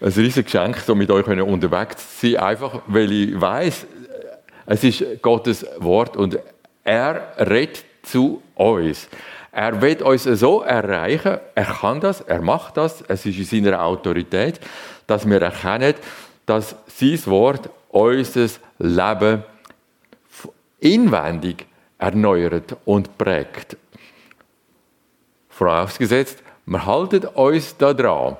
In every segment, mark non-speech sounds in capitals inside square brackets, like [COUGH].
ein riesiges Geschenk, so mit euch unterwegs zu sein, einfach weil ich weiß, es ist Gottes Wort und er redet zu uns. Er wird uns so erreichen, er kann das, er macht das, es ist in seiner Autorität, dass wir erkennen, dass sein Wort unser Leben inwendig erneuert und prägt. Vorausgesetzt, wir halten uns daran.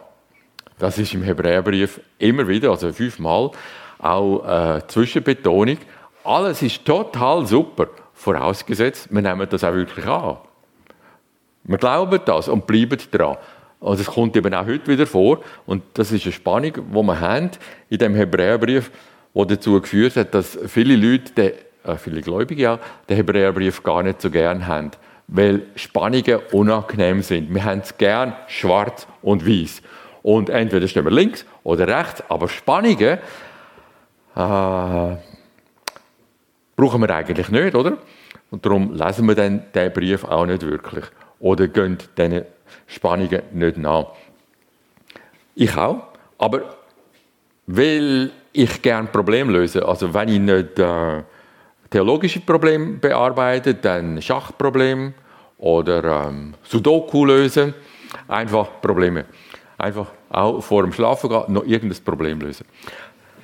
Das ist im Hebräerbrief immer wieder, also fünfmal, auch äh, Zwischenbetonung. Alles ist total super, vorausgesetzt, wir nehmen das auch wirklich an. Wir glauben das und bleiben dran. Also es kommt eben auch heute wieder vor und das ist eine Spannung, die wir haben in dem Hebräerbrief, wo dazu geführt hat, dass viele Leute, den, äh, viele Gläubige auch, den Hebräerbrief gar nicht so gern haben, weil Spannungen unangenehm sind. Wir haben es gern schwarz und weiß. Und entweder stehen wir links oder rechts, aber Spannungen äh, brauchen wir eigentlich nicht, oder? Und darum lesen wir dann diesen Brief auch nicht wirklich. Oder gehen diesen Spannungen nicht nach. Ich auch, aber weil ich gerne Probleme löse, also wenn ich nicht äh, theologische Probleme bearbeite, dann Schachprobleme oder ähm, Sudoku lösen, einfach Probleme. Einfach auch vor dem Schlafen gehen, noch irgendein Problem lösen.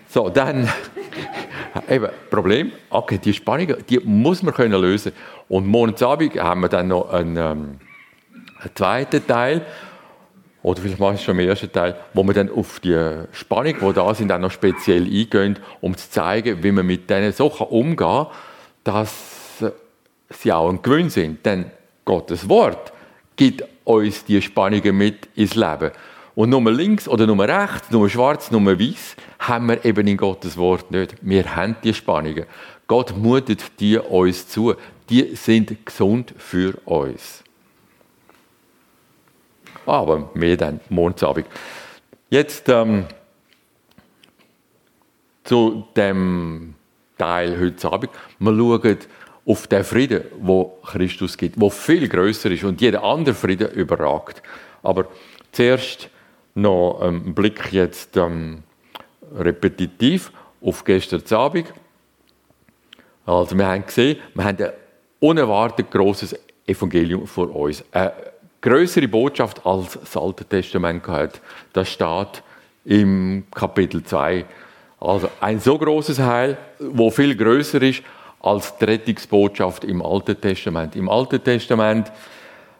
So, dann [LAUGHS] eben, Problem, okay, die Spannungen, die muss man können lösen. Und Monatsabend haben wir dann noch einen, ähm, einen zweiten Teil, oder vielleicht mache ich schon im ersten Teil, wo wir dann auf die Spannung, die da sind, auch noch speziell eingehen, um zu zeigen, wie man mit denen so umgehen kann, dass sie auch ein Gewinn sind. Denn Gottes Wort gibt uns die Spannungen mit ins Leben. Und nur links oder nur rechts, nur schwarz, nur weiß, haben wir eben in Gottes Wort nicht. Wir haben die Spannungen. Gott mutet die uns zu. Die sind gesund für uns. Aber mehr dann Mondsabend. Jetzt ähm, zu dem Teil heute Abend. Wir schauen auf den Frieden, wo Christus gibt, wo viel größer ist und jeder andere Frieden überragt. Aber zuerst noch einen Blick jetzt ähm, repetitiv auf gestern Abend. Also wir haben gesehen, wir haben ein unerwartet großes Evangelium vor uns. Eine größere Botschaft als das Alte Testament gehabt. Das steht im Kapitel 2. Also ein so großes Heil, wo viel größer ist als die Rettungsbotschaft im Alten Testament. Im Alten Testament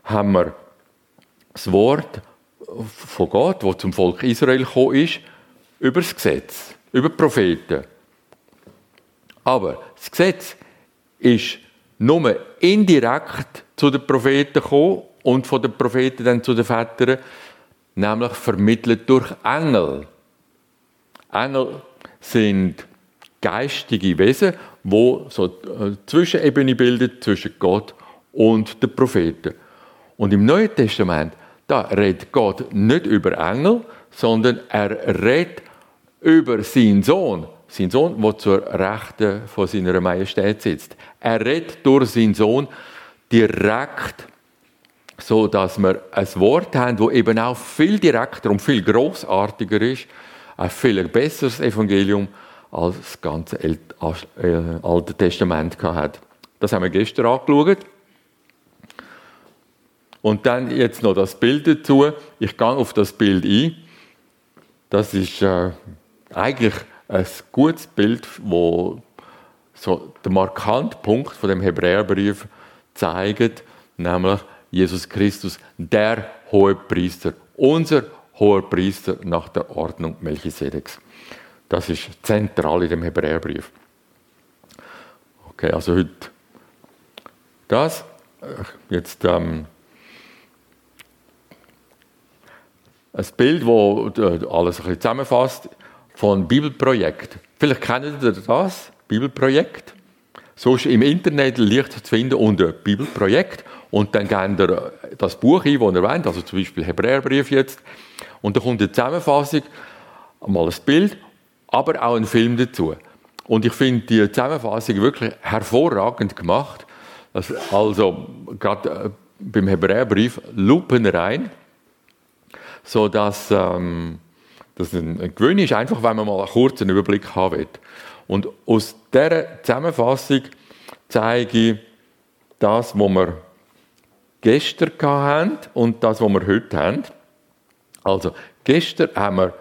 haben wir das Wort von Gott, wo zum Volk Israel gekommen ist, über das Gesetz, über die Propheten. Aber das Gesetz ist nur indirekt zu den Propheten gekommen und von den Propheten dann zu den Vätern, nämlich vermittelt durch Engel. Engel sind geistige Wesen, wo so eine Zwischenebene bilden zwischen Gott und den Propheten. Und im Neuen Testament da redet Gott nicht über Engel, sondern er redet über seinen Sohn. Sein Sohn, der zur Rechten von seiner Majestät sitzt. Er redet durch seinen Sohn direkt, so dass wir ein Wort haben, das eben auch viel direkter und viel großartiger ist, ein viel besseres Evangelium als das ganze äh, Alte Testament hat. Das haben wir gestern angeschaut. Und dann jetzt noch das Bild dazu. Ich gehe auf das Bild ein. Das ist äh, eigentlich ein gutes Bild, wo so der markante Punkt von dem Hebräerbrief zeigt, nämlich Jesus Christus, der hohe Priester, unser hoher Priester nach der Ordnung Melchisedeks. Das ist zentral in dem Hebräerbrief. Okay, also heute das. Jetzt ähm, ein Bild, das alles ein bisschen zusammenfasst, von Bibelprojekt. Vielleicht kennt ihr das, Bibelprojekt. So ist im Internet leicht zu finden unter Bibelprojekt. Und dann gebt ihr das Buch ein, das ihr wollt, also zum Beispiel Hebräerbrief jetzt. Und dann kommt eine Zusammenfassung, mal ein Bild, aber auch ein Film dazu. Und ich finde die Zusammenfassung wirklich hervorragend gemacht. Also, gerade äh, beim Hebräerbrief lupenrein so dass ähm, Das ein, Gewinn ist einfach, wenn man mal einen kurzen Überblick haben will. Und aus dieser Zusammenfassung zeige ich das, was wir gestern hatten und das, was wir heute haben. Also, gestern haben wir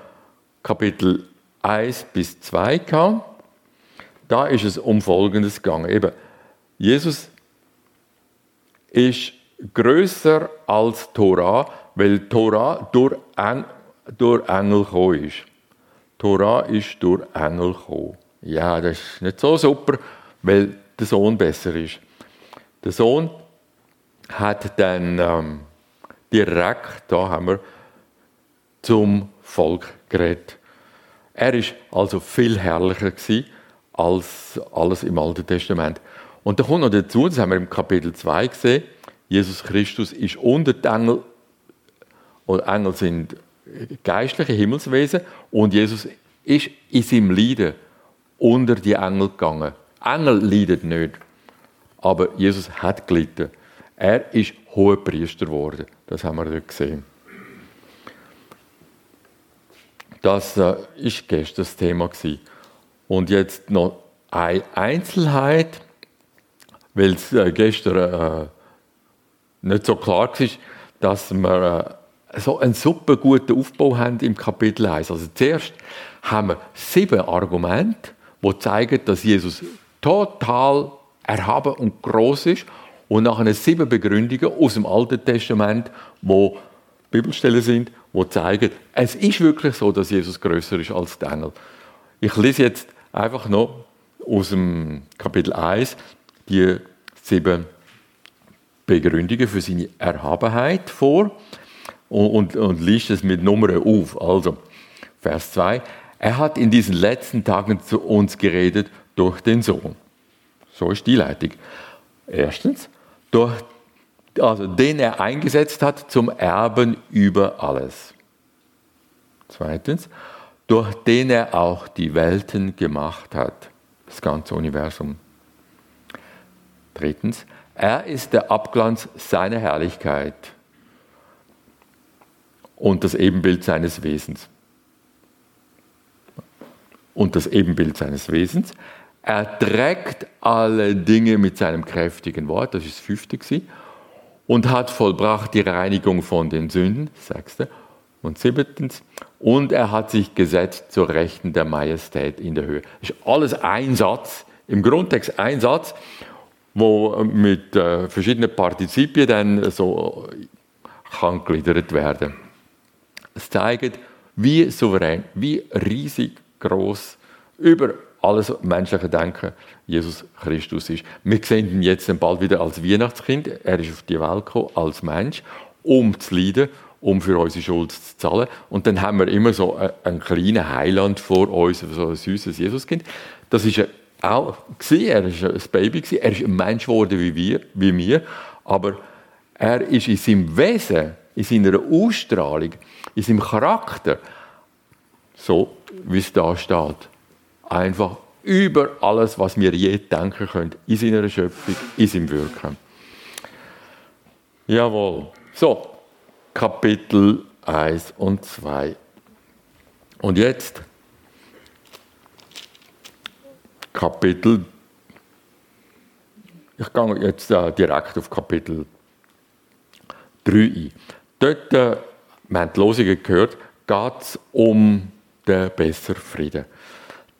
Kapitel 1 bis 2 gehabt. Da ist es um Folgendes gegangen. Eben, Jesus ist größer als Torah, weil Torah durch, Eng durch Engel gekommen ist. Torah ist durch Engel gekommen. Ja, das ist nicht so super, weil der Sohn besser ist. Der Sohn hat dann ähm, direkt, da haben wir, zum Volk geredet. Er ist also viel herrlicher gewesen als alles im Alten Testament. Und da kommt noch dazu, das haben wir im Kapitel 2 gesehen, Jesus Christus ist unter den Engel, und Engel sind geistliche Himmelswesen, und Jesus ist in seinem Leiden unter die Engel gegangen. Engel leiden nicht, aber Jesus hat gelitten. Er ist hoher Priester geworden. Das haben wir dort gesehen. Das äh, ist gestern das Thema. Und jetzt noch eine Einzelheit, weil es äh, gestern äh, nicht so klar war, dass äh, so einen super guten Aufbau haben im Kapitel 1. Also zuerst haben wir sieben Argumente, die zeigen, dass Jesus total erhaben und groß ist und nachher sieben Begründungen aus dem Alten Testament, wo Bibelstellen sind, wo zeigen, es ist wirklich so, dass Jesus größer ist als die Engel. Ich lese jetzt einfach noch aus dem Kapitel 1 die sieben Begründungen für seine Erhabenheit vor und, und, und liest es mit Nummern auf. Also, Vers 2. Er hat in diesen letzten Tagen zu uns geredet durch den Sohn. So ist die Leitung. Erstens, durch, also den er eingesetzt hat zum Erben über alles. Zweitens, durch den er auch die Welten gemacht hat, das ganze Universum. Drittens, er ist der Abglanz seiner Herrlichkeit und das Ebenbild seines Wesens. Und das Ebenbild seines Wesens. Er trägt alle Dinge mit seinem kräftigen Wort, das ist das fünfte, gewesen, und hat vollbracht die Reinigung von den Sünden, sechste. Und siebtens, und er hat sich gesetzt zur Rechten der Majestät in der Höhe. Das ist alles ein Satz, im Grundtext ein Satz wo mit äh, verschiedenen Partizipien dann so kann gegliedert werden. Es zeigt, wie souverän, wie riesig groß über alles menschliche Denken Jesus Christus ist. Wir sehen ihn jetzt bald wieder als Weihnachtskind. Er ist auf die Welt gekommen als Mensch, um zu leiden, um für unsere Schuld zu zahlen. Und dann haben wir immer so einen kleinen Heiland vor uns, so ein süßes Jesuskind. Das ist auch. Er war ein Baby, er ist ein Mensch geworden wie wir, wie wir, aber er ist in seinem Wesen, in seiner Ausstrahlung, in seinem Charakter, so wie es da steht, einfach über alles, was wir je denken können, in seiner Schöpfung, in seinem Wirken. Jawohl. So, Kapitel 1 und 2. Und jetzt Kapitel. Ich gehe jetzt äh, direkt auf Kapitel 3 ein. Dort, äh, wir haben die Losungen gehört, geht es um den besseren Frieden.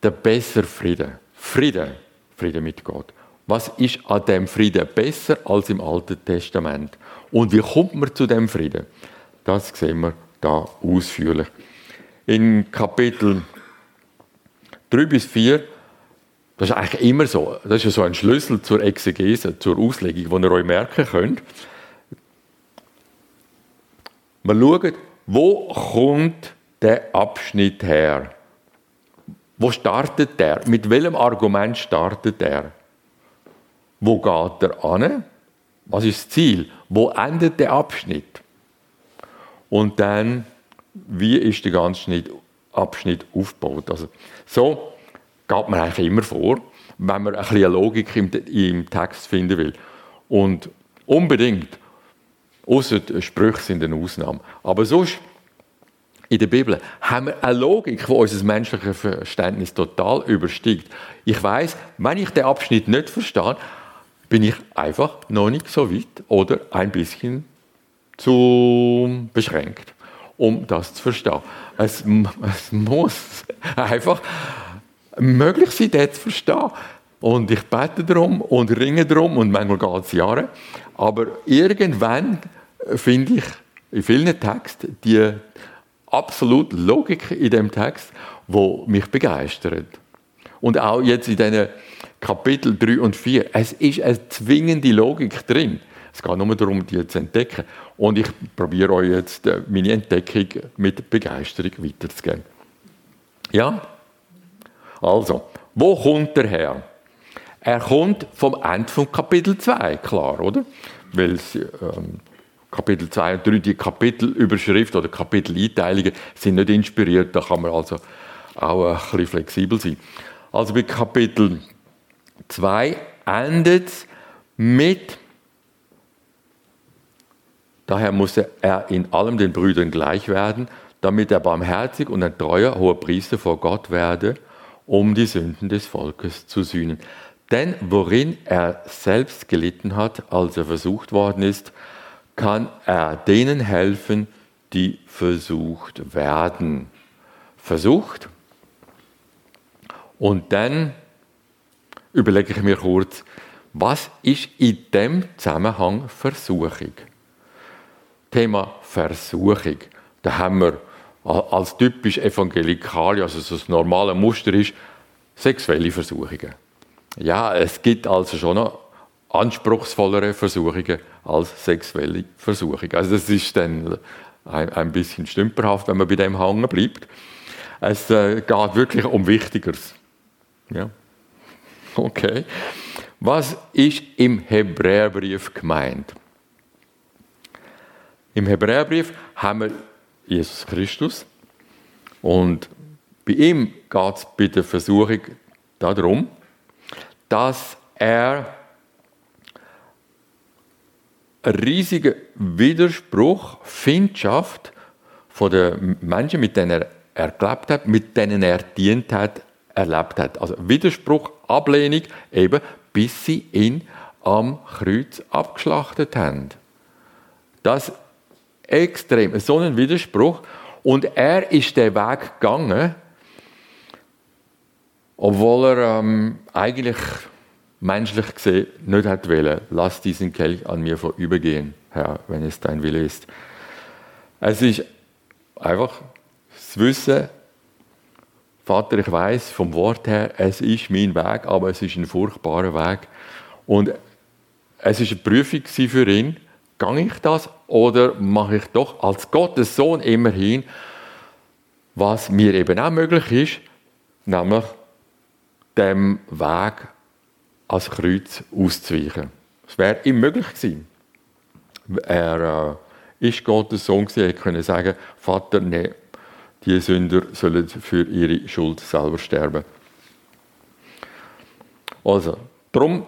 Der bessere Frieden. Frieden. Frieden mit Gott. Was ist an dem Frieden besser als im Alten Testament? Und wie kommt man zu dem Frieden? Das sehen wir da ausführlich. In Kapitel 3 bis 4 das ist eigentlich immer so. Das ist ja so ein Schlüssel zur Exegese, zur Auslegung, den ihr euch merken könnt. Wir schauen, wo kommt der Abschnitt her? Wo startet der? Mit welchem Argument startet er? Wo geht er an? Was ist das Ziel? Wo endet der Abschnitt? Und dann, wie ist der ganze Abschnitt aufgebaut? Also, so geht man eigentlich immer vor, wenn man ein bisschen Logik im Text finden will. Und unbedingt, außer Sprüche sind eine Ausnahme. Aber sonst in der Bibel haben wir eine Logik, die unser menschliches Verständnis total übersteigt. Ich weiß, wenn ich den Abschnitt nicht verstehe, bin ich einfach noch nicht so weit oder ein bisschen zu beschränkt, um das zu verstehen. Es, es muss [LAUGHS] einfach möglich sein, das zu verstehen. Und ich bete darum und ringe darum und manchmal geht es Jahre. Aber irgendwann finde ich in vielen Texten die absolute Logik in dem Text, wo mich begeistert. Und auch jetzt in diesen Kapitel 3 und 4, es ist eine zwingende Logik drin. Es geht nur darum, die zu entdecken. Und ich probiere euch jetzt äh, meine Entdeckung mit Begeisterung weiterzugeben. Ja? Also, wo kommt er her? Er kommt vom Ende von Kapitel 2, klar, oder? Weil ähm, Kapitel 2 und 3, die Kapitelüberschrift oder Kapiteleinteilungen sind nicht inspiriert, da kann man also auch ein bisschen flexibel sein. Also bei Kapitel 2 endet es mit, daher muss er in allem den Brüdern gleich werden, damit er barmherzig und ein treuer hoher Priester vor Gott werde, um die Sünden des Volkes zu sühnen. Denn worin er selbst gelitten hat, als er versucht worden ist, kann er denen helfen, die versucht werden. Versucht. Und dann überlege ich mir kurz, was ist in dem Zusammenhang Versuchung? Thema Versuchung. Da haben wir als typisch evangelikal, also so das normale Muster ist, sexuelle Versuchungen. Ja, es gibt also schon noch anspruchsvollere Versuchungen als sexuelle Versuchungen. Also das ist dann ein, ein bisschen stümperhaft, wenn man bei dem hängen bleibt. Es äh, geht wirklich um Wichtigeres. Ja. Okay. Was ist im Hebräerbrief gemeint? Im Hebräerbrief haben wir Jesus Christus und bei ihm geht es bei der Versuchung darum, dass er einen riesigen Widerspruch, Findschaft von den Menschen, mit denen er gelebt hat, mit denen er dient hat, erlebt hat. Also Widerspruch, Ablehnung, eben bis sie ihn am Kreuz abgeschlachtet haben. Das extrem, so ein Widerspruch. Und er ist den Weg gegangen, obwohl er ähm, eigentlich menschlich gesehen nicht hat wollen, lass diesen Kelch an mir vorübergehen, Herr, wenn es dein Wille ist. Es ist einfach das Wissen, Vater, ich weiß vom Wort her, es ist mein Weg, aber es ist ein furchtbarer Weg. Und es ist eine Prüfung für ihn, gehe ich das oder mache ich doch als Gottes Sohn immerhin, was mir eben auch möglich ist, nämlich dem Weg als Kreuz auszuweichen. Es wäre ihm möglich gewesen. Er äh, ist Gottes Sohn gewesen, er konnte sagen, Vater, nee, die Sünder sollen für ihre Schuld selber sterben. Also, darum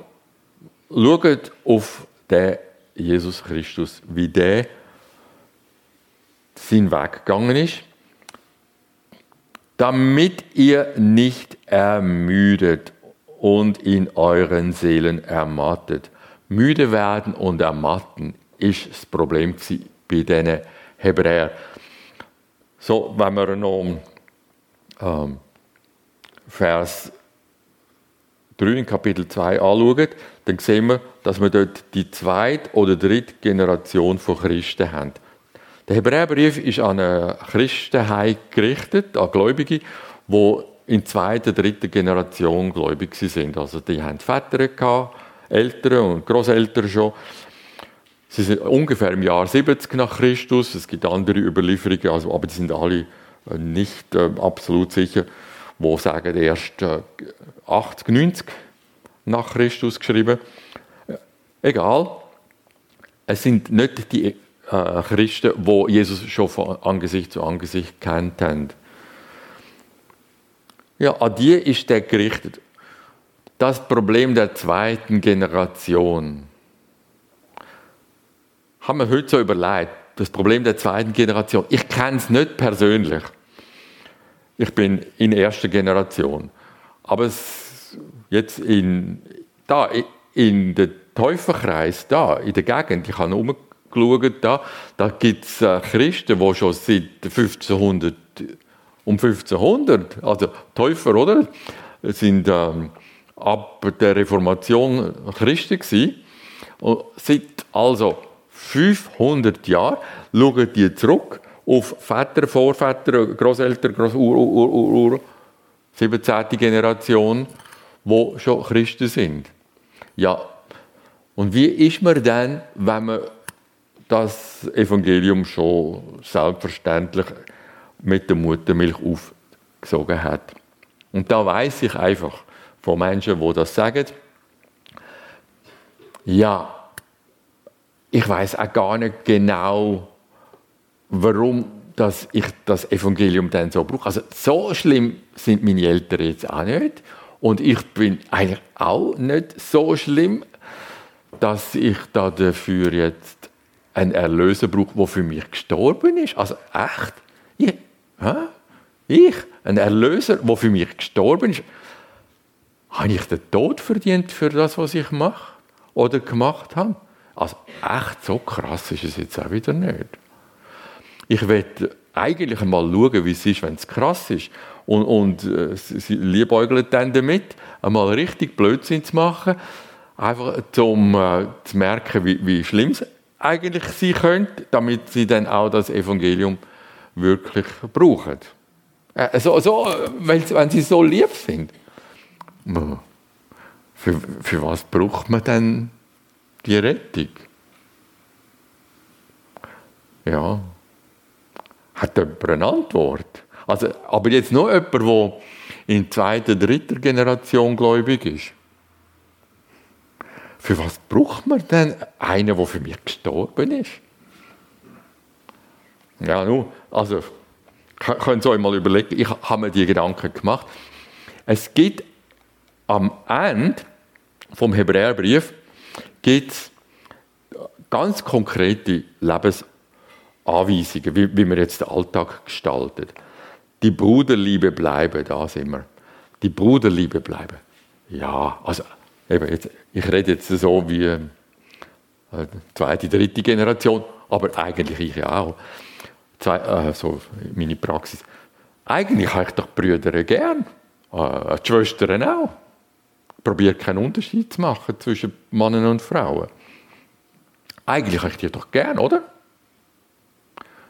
schaut auf den Jesus Christus, wie der seinen Weg gegangen ist, damit ihr nicht ermüdet und in euren Seelen ermattet. Müde werden und ermatten ist das Problem bei diesen Hebräern. So, wenn wir noch ähm, Vers 3 in Kapitel 2 anschauen, dann sehen wir, dass wir dort die zweite oder dritte Generation von Christen haben. Der Hebräerbrief ist an eine Christenheit gerichtet, an Gläubige, die in zweiter, dritter Generation gläubig sind. Also die haben Väter gehabt, Eltern und Großeltern schon. Sie sind ungefähr im Jahr 70 nach Christus. Es gibt andere Überlieferungen, also, aber die sind alle äh, nicht äh, absolut sicher, wo sagen erst äh, 80, 90 nach Christus geschrieben. Äh, egal. Es sind nicht die Christen, wo Jesus schon von Angesicht zu Angesicht kennt haben. Ja, an die ist der gerichtet. Das Problem der zweiten Generation haben wir heute so überlegt, das Problem der zweiten Generation. Ich kenne es nicht persönlich. Ich bin in erster Generation. Aber es, jetzt in, da, in der Täuferkreis, da, in der Gegend, ich habe umgeschaut, da, da gibt es äh, Christen, die schon seit 1500, um 1500, also Täufer, oder? sind ähm, ab der Reformation Christen gewesen. Und seit also 500 Jahren schauen die zurück auf Väter, Vorväter, Großeltern, Groß Ur, Ur, Ur, Ur, 17. Generation, wo schon Christen sind. Ja, und wie ist man dann, wenn man das Evangelium schon selbstverständlich mit der Muttermilch aufgesogen hat? Und da weiß ich einfach von Menschen, die das sagen, ja, ich weiß auch gar nicht genau, warum dass ich das Evangelium dann so brauche. Also so schlimm sind meine Eltern jetzt auch nicht. Und ich bin eigentlich auch nicht so schlimm, dass ich da dafür jetzt einen Erlöser brauche, der für mich gestorben ist. Also echt? Ich, ich ein Erlöser, der für mich gestorben ist. Habe ich den Tod verdient für das, was ich mache oder gemacht habe? Also echt so krass ist es jetzt auch wieder nicht. Ich will eigentlich einmal schauen, wie es ist, wenn es krass ist. Und, und äh, sie liebäugeln dann damit, einmal richtig Blödsinn zu machen, einfach um äh, zu merken, wie, wie schlimm es eigentlich sein könnte, damit sie dann auch das Evangelium wirklich brauchen. Äh, so, wenn, sie so lieb sind. Für, für was braucht man denn die Rettung? Ja, hat jemand eine Antwort? Also, aber jetzt noch jemand, der in zweiter, dritter Generation gläubig ist. Für was braucht man denn einen, der für mich gestorben ist? Ja, nun, also könnt ihr euch mal überlegen, ich habe mir die Gedanken gemacht. Es gibt am Ende vom Hebräerbrief gibt's ganz konkrete Lebensanweisungen, wie, wie man jetzt den Alltag gestaltet. Die Bruderliebe bleibe, da sind wir. Die Bruderliebe bleibe. Ja, also eben jetzt, ich rede jetzt so wie äh, zweite, dritte Generation, aber eigentlich ich auch zwei, äh, so meine Praxis. Eigentlich habe ich doch Brüder gern, äh, die Schwestern auch. Probiert keinen Unterschied zu machen zwischen Männern und Frauen. Eigentlich habe ich die doch gern, oder?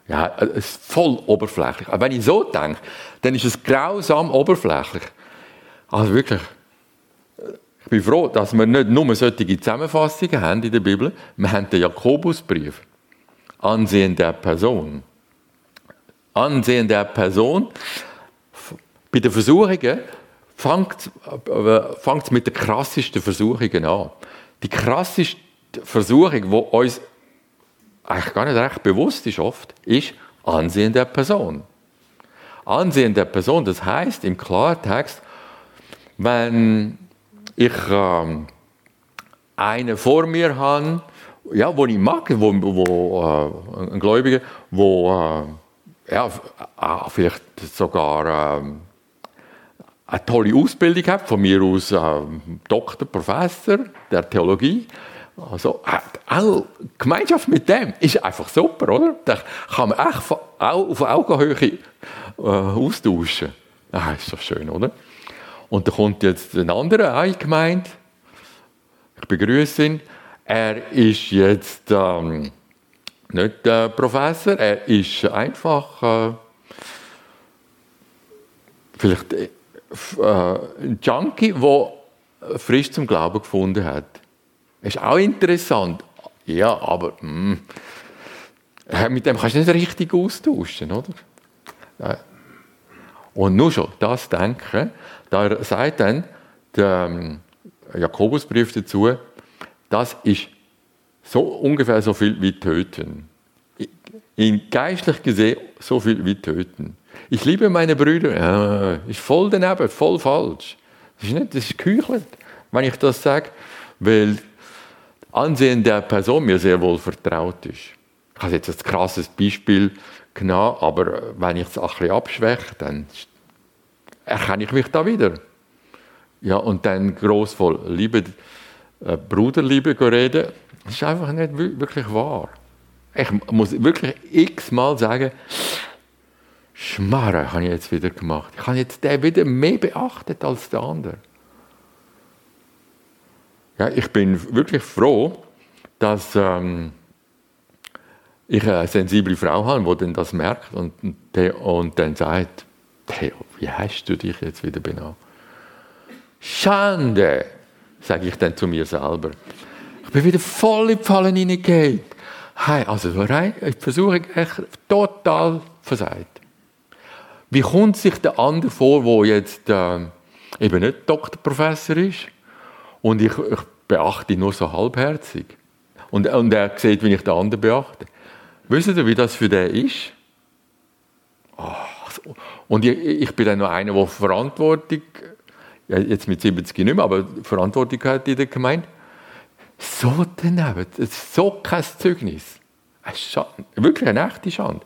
Ja, es ist voll oberflächlich. Aber wenn ich so denke, dann ist es grausam oberflächlich. Also wirklich, ich bin froh, dass wir nicht nur solche Zusammenfassungen haben in der Bibel. Wir haben den Jakobusbrief. Ansehen der Person. Ansehen der Person. Bei den Versuchungen fängt es mit den krassesten Versuchungen an. Die krasseste Versuchung, die uns eigentlich gar nicht recht bewusst ist oft, ist Ansehen der Person. Ansehen der Person, das heißt im Klartext, wenn ich ähm, einen vor mir habe, ja, wo ich mag, wo, wo äh, ein Gläubiger, wo äh, ja, äh, vielleicht sogar äh, eine tolle Ausbildung hat, von mir aus äh, Doktor, Professor der Theologie. Also, äh, auch Gemeinschaft mit dem ist einfach super, oder? Da kann man echt auf Augenhöhe äh, austauschen. Ah, ist doch schön, oder? Und da kommt jetzt ein anderer eingemeint. Ich begrüße ihn. Er ist jetzt ähm, nicht äh, Professor, er ist einfach äh, vielleicht äh, ein Junkie, der frisch zum Glauben gefunden hat. Ist auch interessant. Ja, aber mh, hm, mit dem kannst du nicht richtig austauschen, oder? Und nur schon das Denken, da sagt dann der ähm, Jakobusbrief dazu, das ist so ungefähr so viel wie töten. In geistlich gesehen so viel wie töten. Ich liebe meine Brüder. Ist voll daneben, voll falsch. Das ist nicht, das ist geheuchelt, wenn ich das sage, weil Ansehen der Person mir sehr wohl vertraut ist. Ich habe jetzt ein krasses Beispiel genommen, aber wenn ich es ein bisschen abschwäche, dann erkenne ich mich da wieder. Ja, und dann gross voll Liebe, äh, Bruderliebe reden, das ist einfach nicht wirklich wahr. Ich muss wirklich x-mal sagen, Schmarre habe ich jetzt wieder gemacht. Ich habe jetzt den wieder mehr beachtet als der andere. Ja, ich bin wirklich froh, dass ähm, ich eine sensible Frau habe, die das merkt und, und dann sagt, Theo, wie hast du dich jetzt wieder benannt? Schande, sage ich dann zu mir selber. Ich bin wieder voll in die Fallen hineingegangen. Hey, also ich versuche echt total versagt. Wie kommt sich der andere vor, der jetzt äh, eben nicht Doktorprofessor ist und ich, ich beachte ihn nur so halbherzig und, und er sieht, wie ich den anderen beachte. Wisst ihr, wie das für den ist? Oh, und ich, ich, bin dann noch einer, der Verantwortung, jetzt mit 70 nicht mehr, aber Verantwortung hat in der Gemeinde. So daneben, das ist so kein Zeugnis. Eine Schande, wirklich eine echte Schande.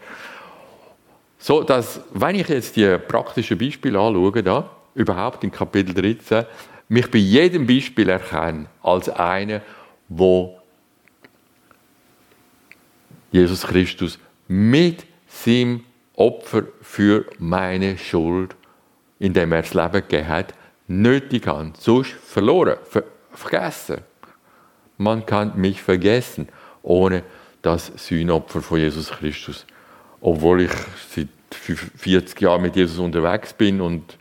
So, dass, wenn ich jetzt die praktischen Beispiele anschaue, da, überhaupt in Kapitel 13, mich bei jedem Beispiel erkenne als einer, wo Jesus Christus mit seinem Opfer für meine Schuld, indem er das Leben gegeben hat, nötig hat. Sonst verloren, ver vergessen. Man kann mich vergessen ohne das Sühnopfer von Jesus Christus. Obwohl ich seit 40 Jahren mit Jesus unterwegs bin und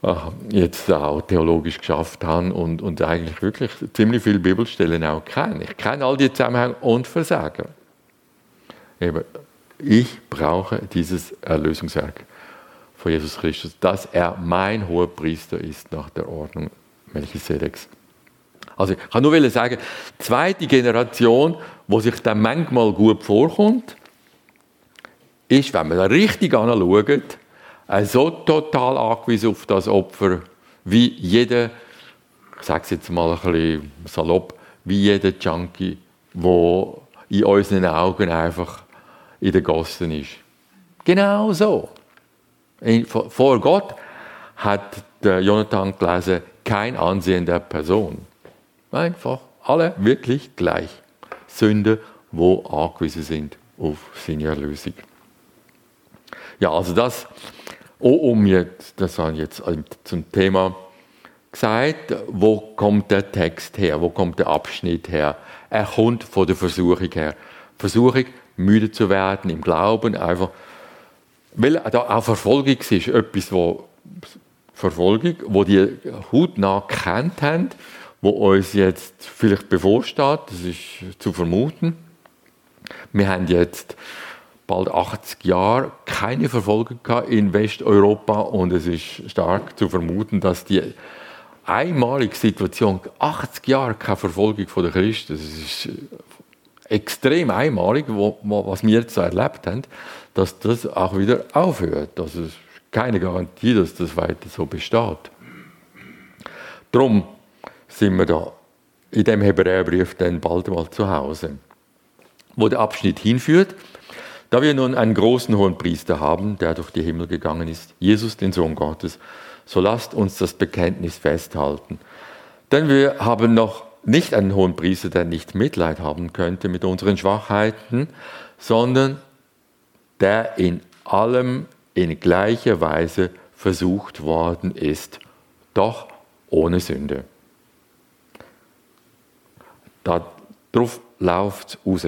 ach, jetzt auch theologisch geschafft habe und, und eigentlich wirklich ziemlich viele Bibelstellen auch kenne. Ich kenne all die Zusammenhänge und Versagen. Eben, ich brauche dieses Erlösungswerk von Jesus Christus, dass er mein hoher Priester ist nach der Ordnung Melchisedeks. Also ich kann nur sagen, zweite Generation, wo sich dann manchmal gut vorkommt, ist, wenn man da richtig anschaut, so total angewiesen auf das Opfer, wie jeder, ich sage es jetzt mal ein bisschen salopp, wie jeder Junkie, der in unseren Augen einfach in den Gossen ist. Genau so. Vor Gott hat Jonathan gelesen, kein Ansehen der Person. Einfach alle wirklich gleich. Sünder, wo angewiesen sind auf seine Erlösung. Ja, also das, um jetzt, das habe jetzt zum Thema gesagt, wo kommt der Text her, wo kommt der Abschnitt her? Er kommt von der Versuchung her. Versuchung, müde zu werden im Glauben, einfach, weil da auch Verfolgung ist, etwas, wo Verfolgung, wo die hautnah gekannt haben, wo uns jetzt vielleicht bevorsteht, das ist zu vermuten. Wir haben jetzt bald 80 Jahre keine Verfolgung in Westeuropa und es ist stark zu vermuten, dass die einmalige Situation, 80 Jahre keine Verfolgung der Christen, das ist extrem einmalig, wo, was wir jetzt so erlebt haben, dass das auch wieder aufhört. Es ist keine Garantie, dass das weiter so besteht. Darum sind wir da in dem Hebräerbrief dann bald mal zu Hause. Wo der Abschnitt hinführt, da wir nun einen großen hohen Priester haben, der durch die Himmel gegangen ist, Jesus, den Sohn Gottes, so lasst uns das Bekenntnis festhalten. Denn wir haben noch nicht einen hohen Priester, der nicht Mitleid haben könnte mit unseren Schwachheiten, sondern der in allem in gleicher Weise versucht worden ist, doch ohne Sünde. Darauf läuft es raus.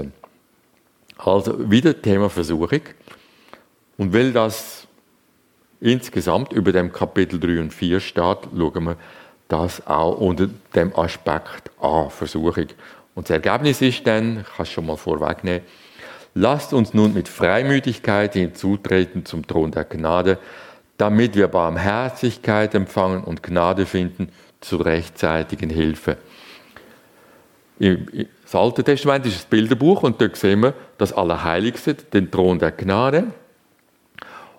Also wieder Thema Versuchung. Und weil das insgesamt über dem Kapitel 3 und 4 steht, schauen wir das auch unter dem Aspekt an, Versuchung. Und das Ergebnis ist dann, ich kann es schon mal vorwegnehmen, lasst uns nun mit Freimütigkeit hinzutreten zum Thron der Gnade, damit wir Barmherzigkeit empfangen und Gnade finden zur rechtzeitigen Hilfe. Das Alte Testament ist ein Bilderbuch und dort sehen wir das Allerheiligste, den Thron der Gnade.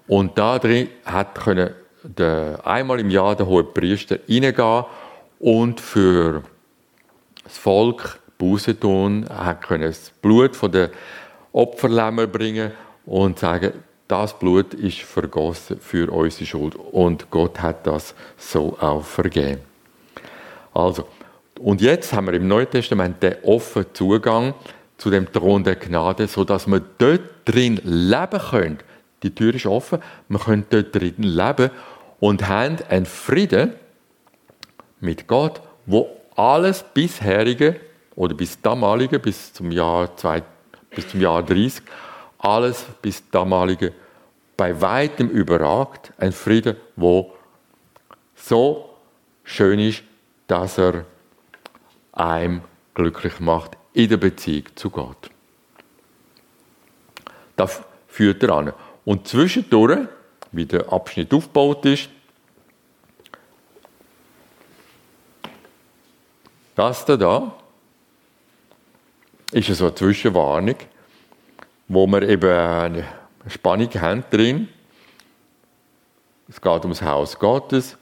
Und da drin hat können der, einmal im Jahr der hohe Priester reingehen und für das Volk Buße tun, er können das Blut von der Opferlämmer bringen und sagen, das Blut ist vergossen für unsere Schuld und Gott hat das so auch vergeben. Also, und jetzt haben wir im Neuen Testament den offenen Zugang zu dem Thron der Gnade, sodass wir dort drin leben können. Die Tür ist offen, wir können dort drin leben und haben einen Frieden mit Gott, wo alles bisherige oder bis damalige, bis zum Jahr, zwei, bis zum Jahr 30, alles bis damalige bei weitem überragt. Ein Frieden, wo so schön ist, dass er einem glücklich macht in der Beziehung zu Gott. Das führt er an. Und zwischendurch, wie der Abschnitt aufgebaut ist, das da, ist eine Zwischenwarnung, wo wir eben eine Spannung haben drin. Es geht ums Haus Gottes.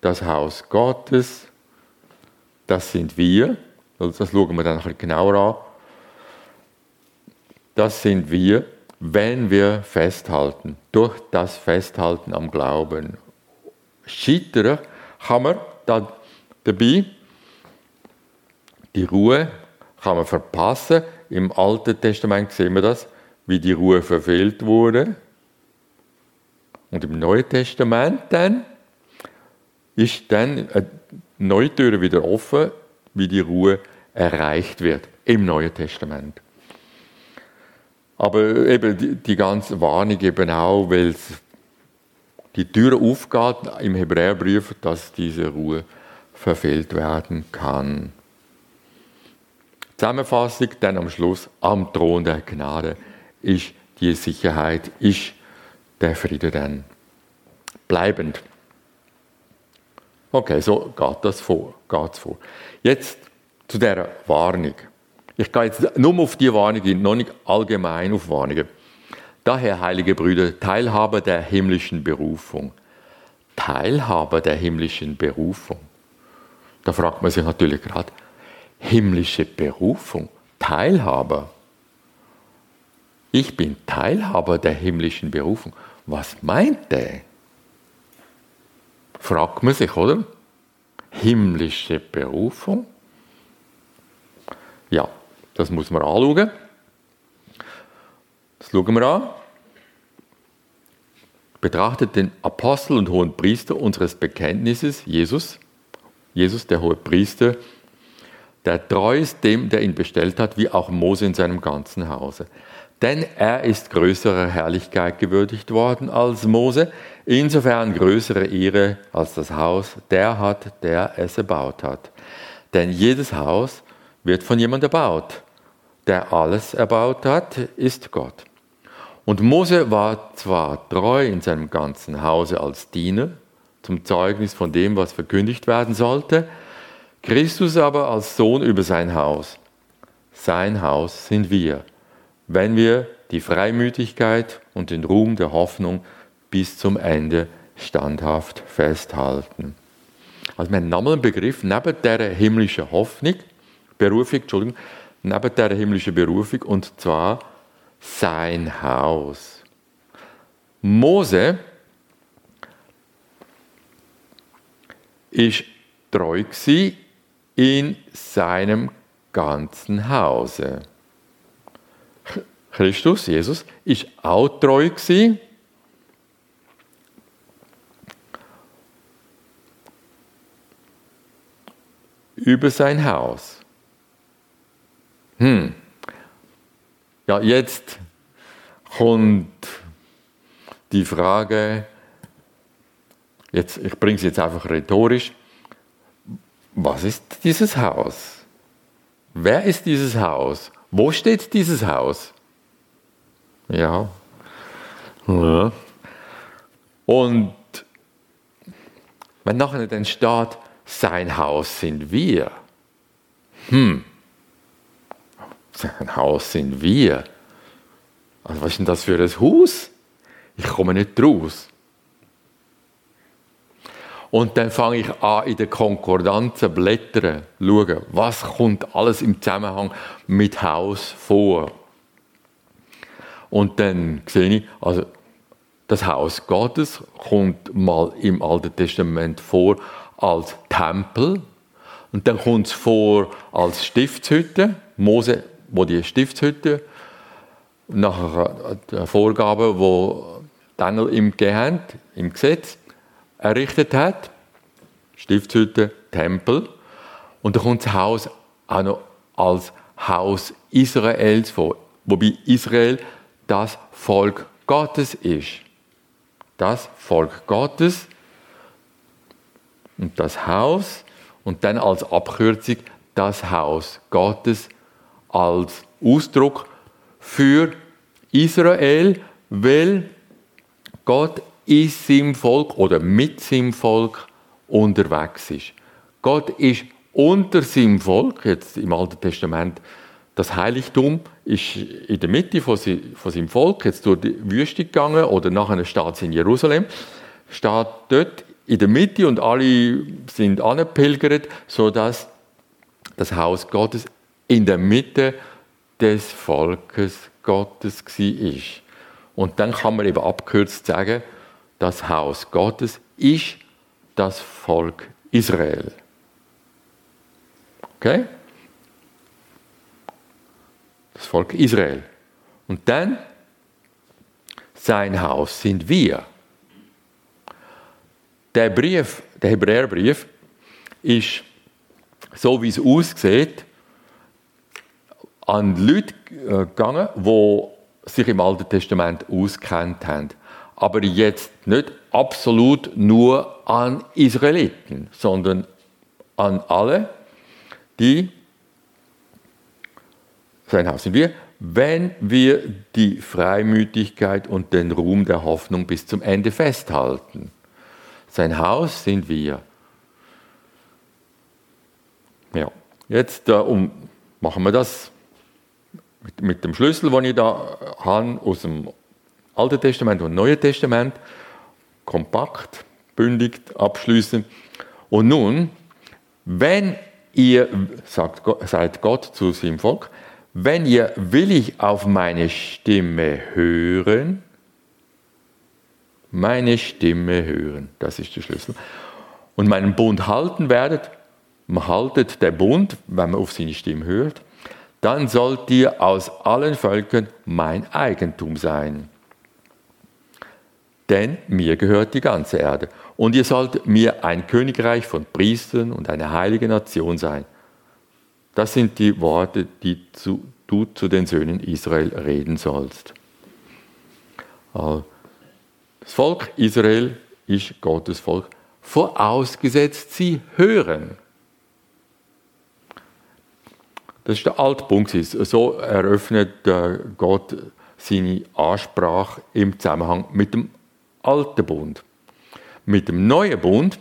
Das Haus Gottes, das sind wir. Also das schauen wir dann ein genauer an. Das sind wir, wenn wir festhalten, durch das Festhalten am Glauben. Scheitern kann man da dabei. Die Ruhe kann man verpassen. Im Alten Testament sehen wir das, wie die Ruhe verfehlt wurde. Und im Neuen Testament dann ist dann eine neue Tür wieder offen, wie die Ruhe erreicht wird im Neuen Testament. Aber eben die, die ganze Warnung eben auch, weil die Tür aufgeht im Hebräerbrief, dass diese Ruhe verfehlt werden kann. Zusammenfassung dann am Schluss, am Thron der Gnade ist die Sicherheit, ist der Friede dann bleibend. Okay, so geht das vor, geht's vor. Jetzt zu der Warnung. Ich gehe jetzt nur auf die Warnung, noch nicht allgemein auf Warnungen. Daher, heilige Brüder, Teilhaber der himmlischen Berufung. Teilhaber der himmlischen Berufung. Da fragt man sich natürlich gerade, himmlische Berufung, Teilhaber. Ich bin Teilhaber der himmlischen Berufung. Was meint der? Fragt man sich, oder? Himmlische Berufung? Ja, das muss man anschauen. Das schauen wir an. Betrachtet den Apostel und hohen Priester unseres Bekenntnisses, Jesus. Jesus, der hohe Priester, der treu ist dem, der ihn bestellt hat, wie auch Mose in seinem ganzen Hause. Denn er ist größerer Herrlichkeit gewürdigt worden als Mose, insofern größere Ehre als das Haus, der hat, der es erbaut hat. Denn jedes Haus wird von jemand erbaut. Der alles erbaut hat, ist Gott. Und Mose war zwar treu in seinem ganzen Hause als Diener, zum Zeugnis von dem, was verkündigt werden sollte, Christus aber als Sohn über sein Haus. Sein Haus sind wir, wenn wir die Freimütigkeit und den Ruhm der Hoffnung bis zum Ende standhaft festhalten. Also wir haben nochmal einen Begriff neben der himmlischen Hoffnung, Berufung, Entschuldigung, neben der himmlischen Berufung und zwar sein Haus. Mose ist treu in seinem ganzen Hause. Christus, Jesus, ist auch treu über sein Haus. Hm. Ja, jetzt kommt die Frage, jetzt, ich bringe es jetzt einfach rhetorisch, was ist dieses Haus? Wer ist dieses Haus? Wo steht dieses Haus? Ja. ja. Und wenn nachher dann steht, sein Haus sind wir. Hm. Sein Haus sind wir. Also was ist denn das für ein Haus? Ich komme nicht raus. Und dann fange ich an, in den Konkordanzen blättern, schauen, was kommt alles im Zusammenhang mit Haus vor. Und dann sehe ich, also das Haus Gottes kommt mal im Alten Testament vor als Tempel und dann kommt es vor als Stiftshütte. Mose, wo die Stiftshütte nach der Vorgabe, wo Daniel ihm gegeben im Gesetz errichtet hat. Stiftshütte, Tempel. Und dann kommt das Haus auch noch als Haus Israels vor. Wobei Israel das Volk Gottes ist. Das Volk Gottes und das Haus und dann als Abkürzung das Haus Gottes als Ausdruck für Israel, weil Gott ist seinem Volk oder mit seinem Volk unterwegs ist. Gott ist unter seinem Volk, jetzt im Alten Testament, das Heiligtum ist in der Mitte von, seinem Volk, jetzt durch die Wüste gegangen oder nachher steht es in Jerusalem, steht dort in der Mitte und alle sind angepilgert, sodass das Haus Gottes in der Mitte des Volkes Gottes war. Und dann kann man eben abkürzt sagen, das Haus Gottes ist das Volk Israel. Okay? Das Volk Israel. Und dann, sein Haus sind wir. Der Brief, der Hebräerbrief, ist, so wie es aussieht, an Leute äh, gegangen, die sich im Alten Testament auskennt haben. Aber jetzt nicht absolut nur an Israeliten, sondern an alle, die sein Haus sind wir, wenn wir die Freimütigkeit und den Ruhm der Hoffnung bis zum Ende festhalten. Sein Haus sind wir. Ja, jetzt äh, um, machen wir das mit, mit dem Schlüssel, den ich da habe, aus dem Alten Testament und Neuen Testament, kompakt, bündig abschließen. Und nun, wenn ihr, sagt Gott, sagt Gott zu seinem Volk, wenn ihr willig auf meine Stimme hören, meine Stimme hören, das ist der Schlüssel, und meinen Bund halten werdet, man haltet der Bund, wenn man auf seine Stimme hört, dann sollt ihr aus allen Völkern mein Eigentum sein. Denn mir gehört die ganze Erde. Und ihr sollt mir ein Königreich von Priestern und eine heilige Nation sein. Das sind die Worte, die du zu den Söhnen Israel reden sollst. Das Volk Israel ist Gottes Volk, vorausgesetzt sie hören. Das ist der Altpunkt. So eröffnet äh, Gott seine Ansprache im Zusammenhang mit dem alten Bund. Mit dem neuen Bund,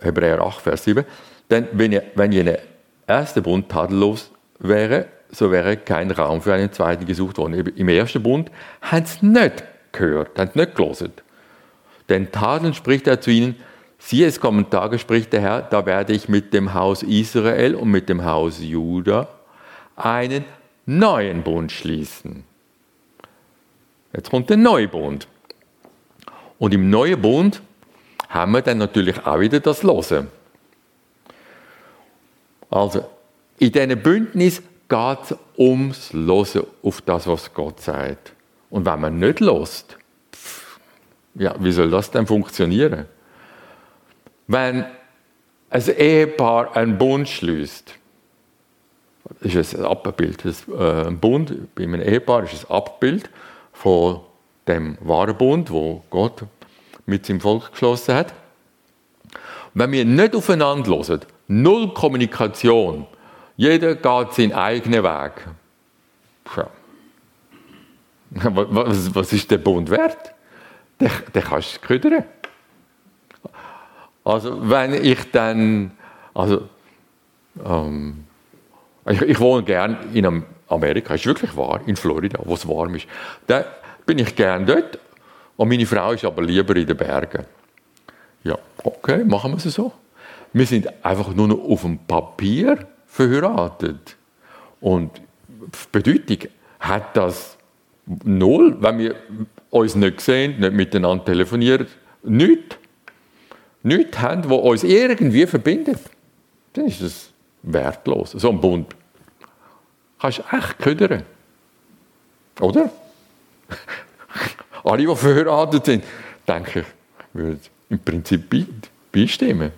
Hebräer 8, Vers 7, denn wenn, ihr, wenn jener erste Bund tadellos wäre, so wäre kein Raum für einen zweiten gesucht worden. Im ersten Bund haben sie nicht gehört, haben sie nicht gelesen. Denn tadeln spricht er zu ihnen, Siehe, es kommen Tage, spricht der Herr, da werde ich mit dem Haus Israel und mit dem Haus Juda einen neuen Bund schließen. Jetzt kommt der neue Bund. Und im neuen Bund haben wir dann natürlich auch wieder das Lose. Also, in diesem Bündnis geht es ums Losen auf das, was Gott sagt. Und wenn man nicht lost, ja, wie soll das denn funktionieren? Wenn ein Ehepaar einen Bund schließt, ist ein Abbild. Äh, ein Bund bei einem Ehepaar ist ein Abbild von dem wahren Bund, wo Gott mit seinem Volk geschlossen hat. Wenn wir nicht aufeinander hören, null Kommunikation, jeder geht seinen eigenen Weg. Ja. [LAUGHS] Was, was ist der Bund wert? Den, den kannst du ködern. Also wenn ich dann, also ähm, ich, ich, wohne gern in Amerika, ist wirklich wahr, in Florida, wo es warm ist. Da bin ich gern dort und meine Frau ist aber lieber in den Bergen. Ja, okay, machen wir es so. Wir sind einfach nur noch auf dem Papier verheiratet. Und Bedeutung hat das null, wenn wir uns nicht sehen, nicht miteinander telefonieren, nichts. Nichts haben, was uns irgendwie verbindet. Dann ist das wertlos. So ein Bund kannst du echt ködern. Oder? [LAUGHS] Alle, die verheiratet sind, denke ich, würden im Prinzip beistimmen.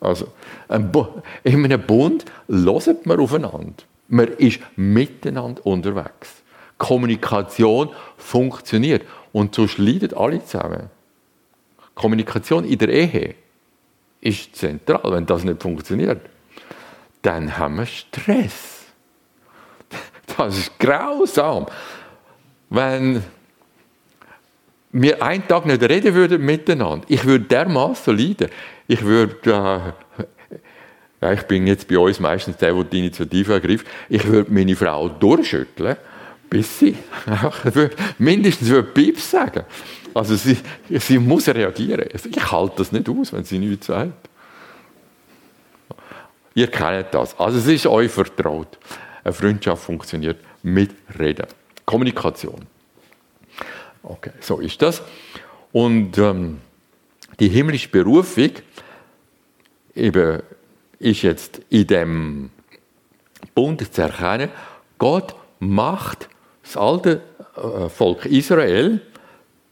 Also, in einem Bund hört man aufeinander. Man ist miteinander unterwegs. Kommunikation funktioniert. Und so leiden alle zusammen. Kommunikation in der Ehe ist zentral. Wenn das nicht funktioniert, dann haben wir Stress. Das ist grausam. Wenn wir einen Tag nicht reden würden miteinander, ich würde dermaßen leiden. Ich würde, äh, ja, ich bin jetzt bei uns meistens der, der die Initiative ergreift, ich würde meine Frau durchschütteln, bis sie [LAUGHS] mindestens würde Pieps sagen. Also sie, sie muss reagieren. Ich halte das nicht aus, wenn sie nichts sagt. Ihr kennt das. Also es ist euch vertraut. Eine Freundschaft funktioniert mit Reden. Kommunikation. Okay, so ist das. Und ähm, die himmlische Berufung eben ist jetzt in dem Bund zu erkennen, Gott macht das alte äh, Volk Israel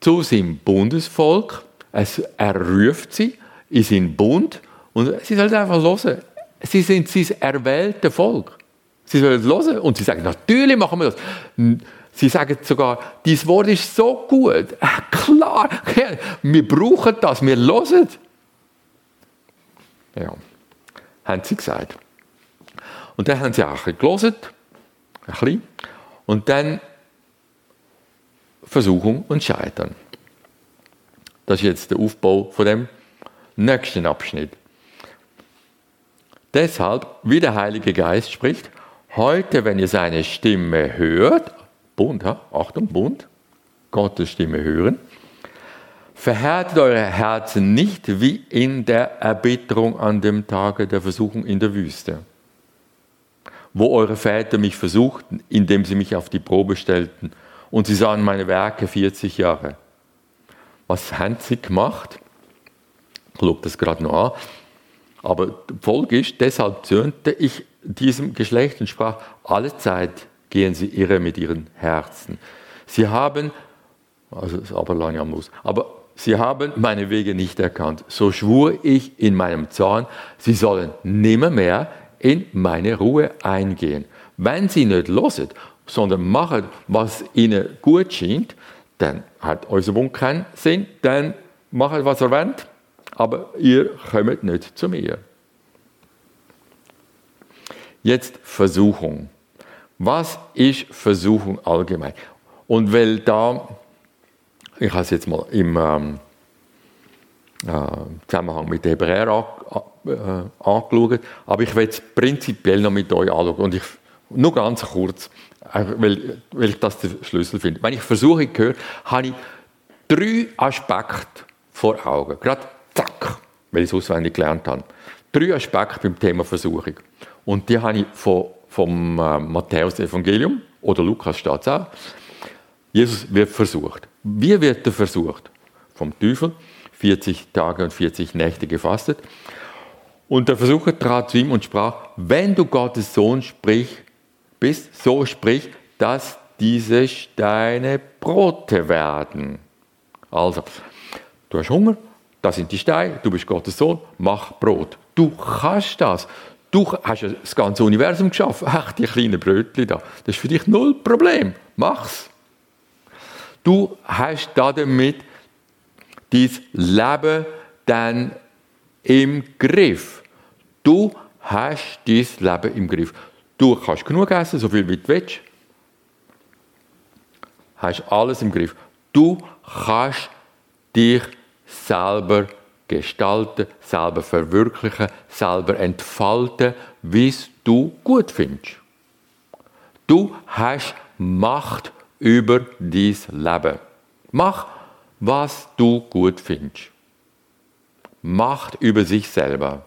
zu seinem Bundesvolk. er ruft sie in seinen Bund und sie sollen einfach hören. Sie sind sein erwähltes Volk. Sie sollen hören und sie sagen, natürlich machen wir das. Sie sagen sogar, dieses Wort ist so gut. [LAUGHS] Klar, [LAUGHS] wir brauchen das, wir hören. Ja, haben sie gesagt. Und dann haben sie auch ein bisschen gelesen, ein bisschen. Und dann Versuchung und Scheitern. Das ist jetzt der Aufbau von dem nächsten Abschnitt. Deshalb, wie der Heilige Geist spricht, Heute, wenn ihr seine Stimme hört, Bund, ja? Achtung, Bund, Gottes Stimme hören, verhärtet eure Herzen nicht wie in der Erbitterung an dem Tage der Versuchung in der Wüste, wo eure Väter mich versuchten, indem sie mich auf die Probe stellten und sie sahen meine Werke 40 Jahre. Was haben sie gemacht? Ich schaue das gerade noch an. Aber die Folge ist, deshalb zürnte ich diesem Geschlecht und sprach, alle Zeit gehen sie irre mit ihren Herzen. Sie haben, also ist aber lange am muss, aber sie haben meine Wege nicht erkannt. So schwur ich in meinem Zorn, sie sollen nimmermehr in meine Ruhe eingehen. Wenn sie nicht losen, sondern machen, was ihnen gut scheint, dann hat unser Bund keinen Sinn, dann macht, was er wollt, aber ihr kommt nicht zu mir. Jetzt Versuchung. Was ist Versuchung allgemein? Und weil da, ich habe es jetzt mal im ähm, äh, Zusammenhang mit Hebräer äh, angeschaut, aber ich will es prinzipiell noch mit euch anschauen. Und ich, nur ganz kurz, weil, weil ich das der Schlüssel finde. Wenn ich Versuchung höre, habe ich drei Aspekte vor Augen. Gerade zack, weil ich es auswendig gelernt habe. Drei Aspekte beim Thema Versuchung. Und die habe ich von, vom äh, Matthäus-Evangelium oder Lukas steht auch. Jesus wird versucht. Wie wird er versucht? Vom Teufel. 40 Tage und 40 Nächte gefastet. Und der Versucher trat zu ihm und sprach, wenn du Gottes Sohn sprich, bist, so sprich, dass diese Steine Brote werden. Also, du hast Hunger, das sind die Steine, du bist Gottes Sohn, mach Brot. Du kannst das. Du hast das ganze Universum geschaffen. Ach, die kleinen Brötchen da. Das ist für dich null Problem. Mach's. Du hast damit dein Leben dann im Griff. Du hast dein Leben im Griff. Du kannst genug essen, so viel wie du willst. Hast alles im Griff. Du kannst dich selber gestalten, selber verwirklichen, selber entfalten, wie du gut findest. Du hast Macht über dein Leben. Mach, was du gut findest. Macht über sich selber.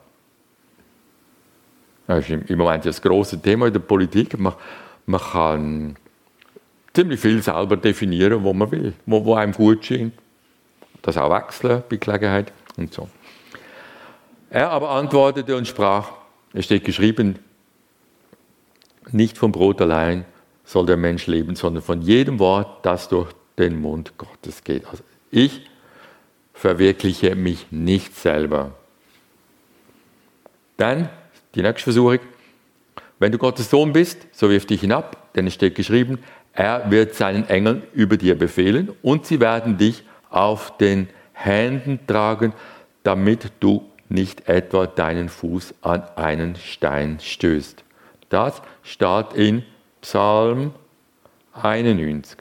Das ist im Moment das große Thema in der Politik. Man, man kann ziemlich viel selber definieren, wo man will, wo, wo einem gut scheint. Das auch wechseln bei Gelegenheit und so. Er aber antwortete und sprach, es steht geschrieben, nicht vom Brot allein soll der Mensch leben, sondern von jedem Wort, das durch den Mund Gottes geht. Also ich verwirkliche mich nicht selber. Dann die nächste Versuchung. Wenn du Gottes Sohn bist, so wirf dich hinab, denn es steht geschrieben, er wird seinen Engeln über dir befehlen und sie werden dich auf den Händen tragen, damit du nicht etwa deinen Fuß an einen Stein stößt. Das steht in Psalm 91.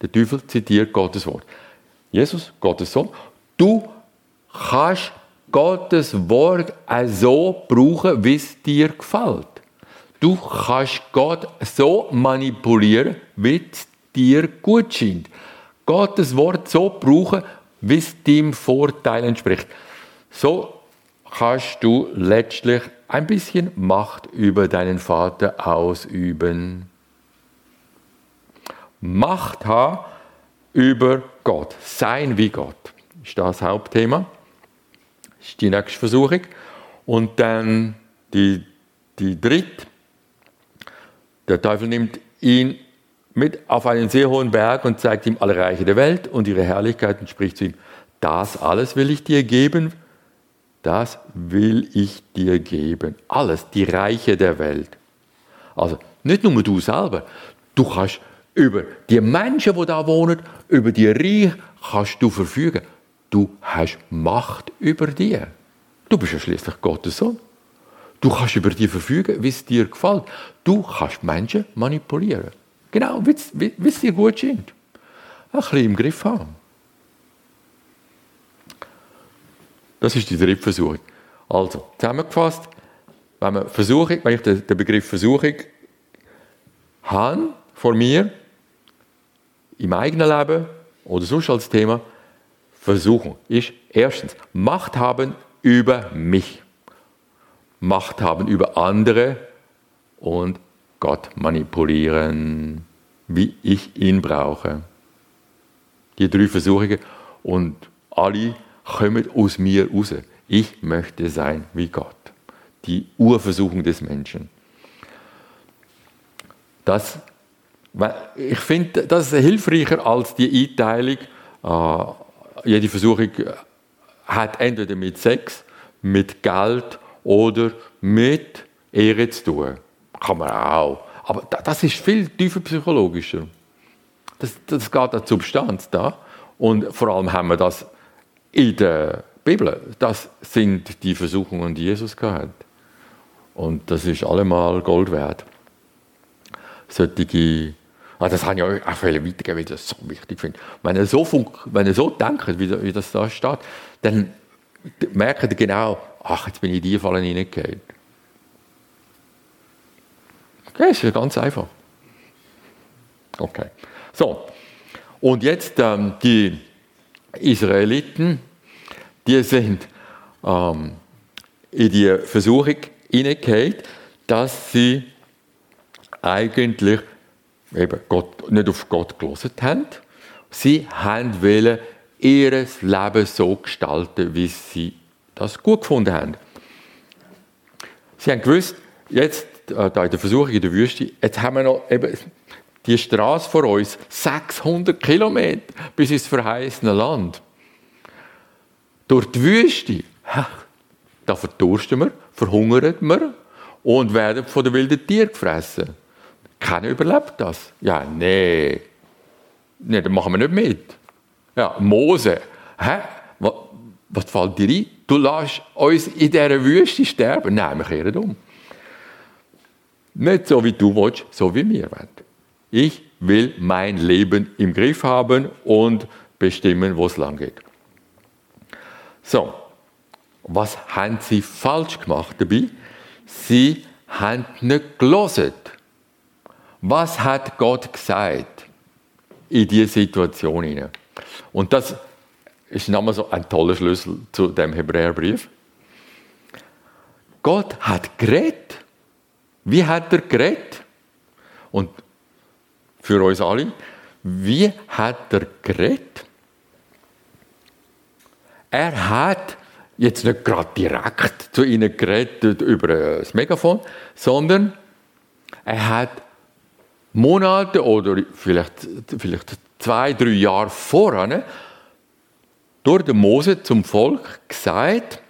Der Teufel zitiert Gottes Wort. Jesus, Gottes Sohn, du kannst Gottes Wort so brauchen, wie es dir gefällt. Du kannst Gott so manipulieren, wie es dir gut scheint. Gottes Wort so brauchen, wie es deinem Vorteil entspricht. So kannst du letztlich ein bisschen Macht über deinen Vater ausüben. Macht haben über Gott, sein wie Gott, ist das Hauptthema. Das ist die nächste Versuchung. Und dann die, die dritte. Der Teufel nimmt ihn mit auf einen sehr hohen Berg und zeigt ihm alle Reiche der Welt und ihre Herrlichkeit und spricht zu ihm, das alles will ich dir geben, das will ich dir geben. Alles, die Reiche der Welt. Also nicht nur du selber, du kannst über die Menschen, die da wohnen, über die Reich kannst du verfügen. Du hast Macht über die. Du bist ja schließlich Gottes Sohn. Du kannst über die verfügen, wie es dir gefällt. Du kannst Menschen manipulieren. Genau, wie es dir gut scheint. Ein bisschen im Griff haben. Das ist die dritte Versuchung. Also, zusammengefasst, wenn, man Versuchung, wenn ich den, den Begriff Versuchung habe vor mir, im eigenen Leben oder sonst als Thema, Versuchung ist erstens Macht haben über mich, Macht haben über andere und Gott manipulieren, wie ich ihn brauche. Die drei Versuchungen und alle kommen aus mir raus. Ich möchte sein wie Gott. Die Urversuchung des Menschen. Das, ich finde, das ist hilfreicher als die Einteilung äh, jede Versuchung hat entweder mit Sex, mit Geld oder mit Ehre zu tun. Kann man auch. Aber das ist viel tiefer psychologischer. Das, das geht an die Substanz da. Und vor allem haben wir das in der Bibel. Das sind die Versuchungen, die Jesus gehabt Und das ist allemal Gold wert. Solche Ah, das habe ich euch auch weitergeben, weil ich das so wichtig finde. Wenn ihr so, wenn ihr so denkt, wie, wie das da steht, dann merkt ihr genau, ach, jetzt bin ich in die Falle hineingegangen. Okay, ist ja ganz einfach. Okay. So. Und jetzt ähm, die Israeliten, die sind ähm, in die Versuchung hineingegangen, dass sie eigentlich eben Gott, nicht auf Gott gelesen haben. Sie haben wollen ihr Leben so gestalten, wie sie das gut gefunden haben. Sie haben gewusst, jetzt äh, da in der Versuchung in der Wüste, jetzt haben wir noch eben die Straße vor uns, 600 Kilometer bis ins verheißene Land. Durch die Wüste, da verdursten wir, verhungern wir und werden von den wilden Tieren gefressen. Keiner überlebt das. Ja, nee. Nee, dann machen wir nicht mit. Ja, Mose. Hä? Was, was fällt dir ein? Du lässt uns in dieser Wüste sterben? Nein, wir kehren um. Nicht so, wie du willst, so wie wir wollen. Ich will mein Leben im Griff haben und bestimmen, wo es lang geht. So, was haben sie falsch gemacht dabei? Sie haben nicht gelesen. Was hat Gott gesagt in diese Situation hinein? Und das ist nochmal so ein toller Schlüssel zu dem Hebräerbrief. Gott hat geredet. Wie hat er geredet? Und für uns alle, wie hat er geredet? Er hat jetzt nicht gerade direkt zu ihnen geredet über das Megafon, sondern er hat Monate oder vielleicht, vielleicht zwei, drei Jahre vorher durch den Mose zum Volk gesagt,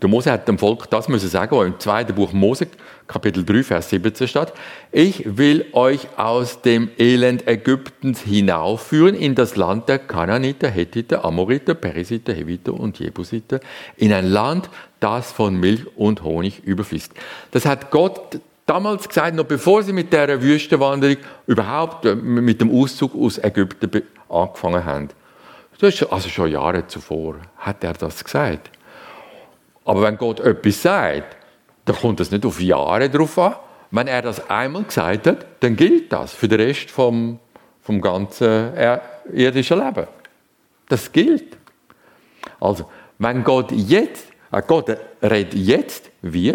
der Mose hat dem Volk das müssen sagen, was im zweiten Buch Mose, Kapitel 3, Vers 17 steht. Ich will euch aus dem Elend Ägyptens hinaufführen in das Land der Kananiter, Hethiter, Amoriter, Perisiter, Heviter und Jebusiter, in ein Land, das von Milch und Honig überfließt. Das hat Gott damals gesagt, noch bevor sie mit der Wüstenwanderung überhaupt äh, mit dem Auszug aus Ägypten angefangen haben. Das ist also schon Jahre zuvor hat er das gesagt. Aber wenn Gott etwas sagt, dann kommt es nicht auf Jahre drauf an. Wenn er das einmal gesagt hat, dann gilt das für den Rest vom, vom ganzen irdischen Leben. Das gilt. Also, wenn Gott jetzt, äh Gott redet jetzt, wie?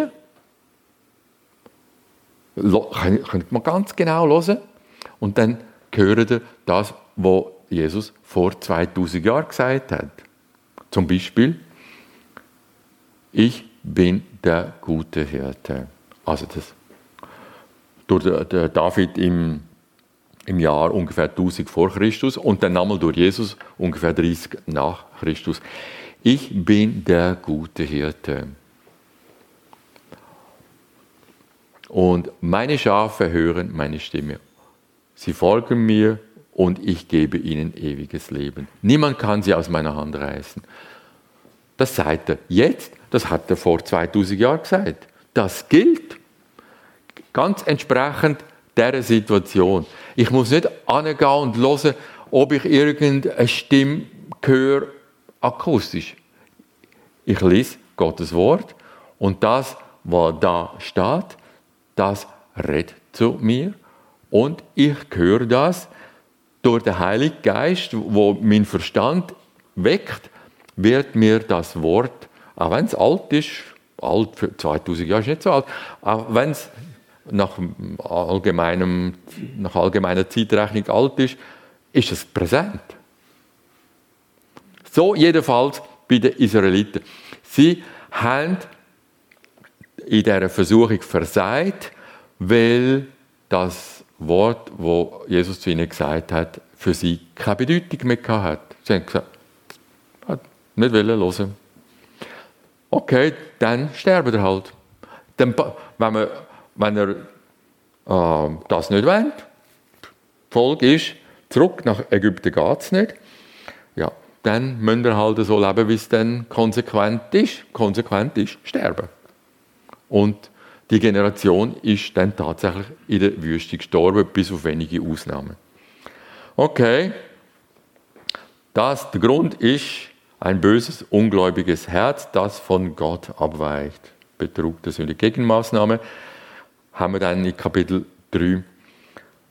Könnte man ganz genau hören und dann hören ihr das, was Jesus vor 2000 Jahren gesagt hat. Zum Beispiel, ich bin der gute Hirte. Also das durch der David im, im Jahr ungefähr 1000 vor Christus und dann nochmal durch Jesus ungefähr 30 nach Christus. Ich bin der gute Hirte. Und meine Schafe hören meine Stimme. Sie folgen mir und ich gebe ihnen ewiges Leben. Niemand kann sie aus meiner Hand reißen. Das sagt er jetzt, das hat er vor 2000 Jahren gesagt. Das gilt. Ganz entsprechend dieser Situation. Ich muss nicht angehen und hören, ob ich irgendeine Stimme höre, akustisch. Ich lese Gottes Wort und das, was da steht, das redet zu mir und ich höre das durch den Heiligen Geist, wo mein Verstand weckt wird mir das Wort, auch wenn es alt ist, alt für 2000 Jahre ist nicht so alt, auch wenn es nach, allgemeinem, nach allgemeiner Zeitrechnung alt ist, ist es präsent. So jedenfalls bei den Israeliten. Sie haben in dieser Versuchung versagt, weil das Wort, wo Jesus zu ihnen gesagt hat, für sie keine Bedeutung mehr hat. Sie haben gesagt, nicht wollen hören. Okay, dann sterben er halt. Dann, wenn, man, wenn er äh, das nicht will, Folge ist, zurück nach Ägypten geht es nicht, ja, dann müsst ihr halt so leben, wie es dann konsequent ist. Konsequent ist, sterben. Und die Generation ist dann tatsächlich in der Wüste gestorben, bis auf wenige Ausnahmen. Okay, das, der Grund ist, ein böses, ungläubiges Herz, das von Gott abweicht. Betrug der Sünde. Gegenmaßnahme haben wir dann in Kapitel 3,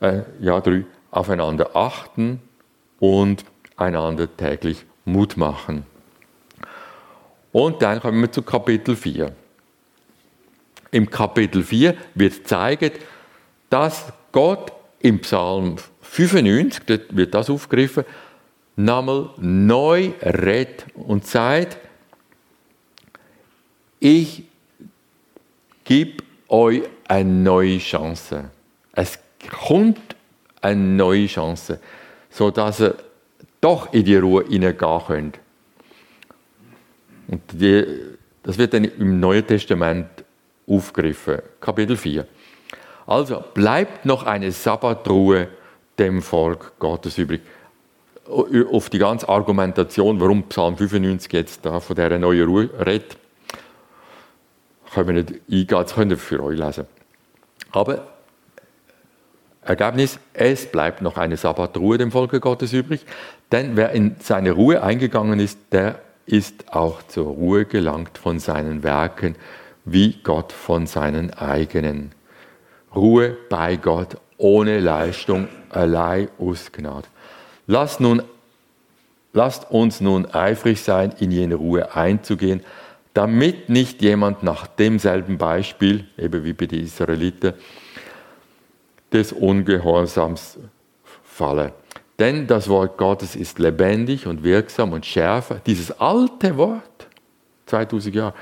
äh, ja, 3 aufeinander achten und einander täglich Mut machen. Und dann kommen wir zu Kapitel 4. Im Kapitel 4 wird zeigen, dass Gott im Psalm 95, dort wird das aufgegriffen, nochmal neu redet und sagt, ich gebe euch eine neue Chance. Es kommt eine neue Chance, sodass ihr doch in die Ruhe hineingehen könnt. Und die, das wird dann im Neuen Testament aufgegriffen, Kapitel 4. Also bleibt noch eine Sabbatruhe dem Volk Gottes übrig auf die ganze Argumentation, warum Psalm 95 jetzt da von dieser neuen Ruhe redet, können wir nicht eingehen, das könnt ihr für euch lesen. Aber Ergebnis, es bleibt noch eine Sabbatruhe dem Volke Gottes übrig, denn wer in seine Ruhe eingegangen ist, der ist auch zur Ruhe gelangt von seinen Werken, wie Gott von seinen eigenen. Ruhe bei Gott ohne Leistung, allein aus Gnade. Lass nun lasst uns nun eifrig sein, in jene Ruhe einzugehen, damit nicht jemand nach demselben Beispiel, eben wie bei den Israeliten, des Ungehorsams falle. Denn das Wort Gottes ist lebendig und wirksam und schärfer. Dieses alte Wort, 2000 Jahre,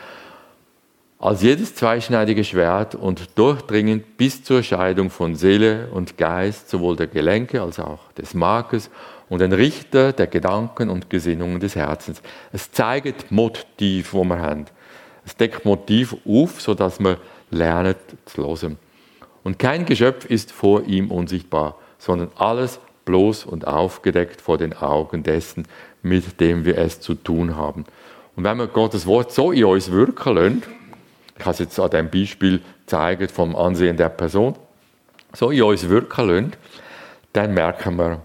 als jedes zweischneidige Schwert und durchdringend bis zur Scheidung von Seele und Geist, sowohl der Gelenke als auch des Markes und ein Richter der Gedanken und Gesinnungen des Herzens. Es zeigt Motiv, wo wir haben. Es deckt Motiv auf, sodass wir lernen zu hören. Und kein Geschöpf ist vor ihm unsichtbar, sondern alles bloß und aufgedeckt vor den Augen dessen, mit dem wir es zu tun haben. Und wenn wir Gottes Wort so in uns wirken lassen, ich habe es jetzt an dem Beispiel gezeigt vom Ansehen der Person, so in uns wirken lassen, dann merken wir,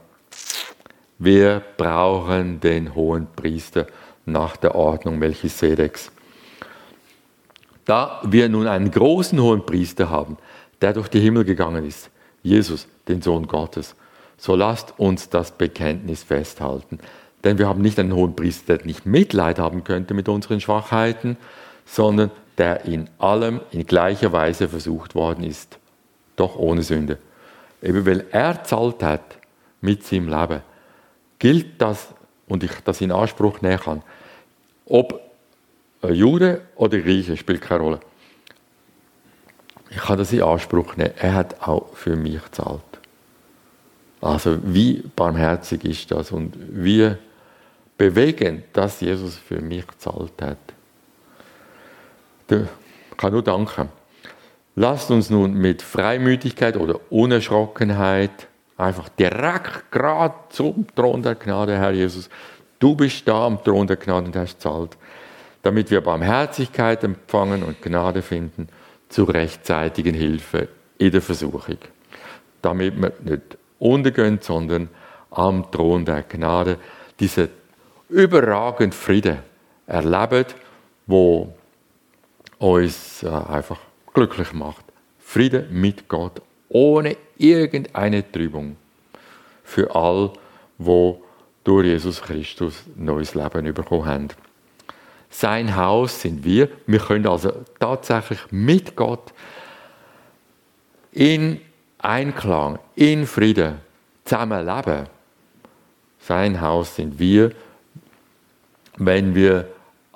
wir brauchen den hohen Priester nach der Ordnung Melchisedeks. Da wir nun einen großen hohen Priester haben, der durch die Himmel gegangen ist, Jesus, den Sohn Gottes, so lasst uns das Bekenntnis festhalten. Denn wir haben nicht einen hohen Priester, der nicht Mitleid haben könnte mit unseren Schwachheiten, sondern der in allem in gleicher Weise versucht worden ist, doch ohne Sünde. Eben weil er zahlt hat mit seinem Leben, gilt das, und ich das in Anspruch nehmen kann, ob Jude oder Grieche, spielt keine Rolle. Ich kann das in Anspruch nehmen. Er hat auch für mich gezahlt. Also wie barmherzig ist das und wie bewegend, dass Jesus für mich gezahlt hat. Ich kann nur danken. Lasst uns nun mit Freimütigkeit oder Unerschrockenheit einfach direkt gerade zum Thron der Gnade, Herr Jesus. Du bist da am Thron der Gnade und hast zahlt, damit wir Barmherzigkeit empfangen und Gnade finden zur rechtzeitigen Hilfe in der Versuchung. Damit wir nicht untergehen, sondern am Thron der Gnade diese überragend Friede erleben, wo uns äh, einfach glücklich macht. Friede mit Gott, ohne irgendeine Trübung. Für all, wo durch Jesus Christus neues Leben bekommen haben. Sein Haus sind wir. Wir können also tatsächlich mit Gott in Einklang, in Frieden zusammen leben. Sein Haus sind wir, wenn wir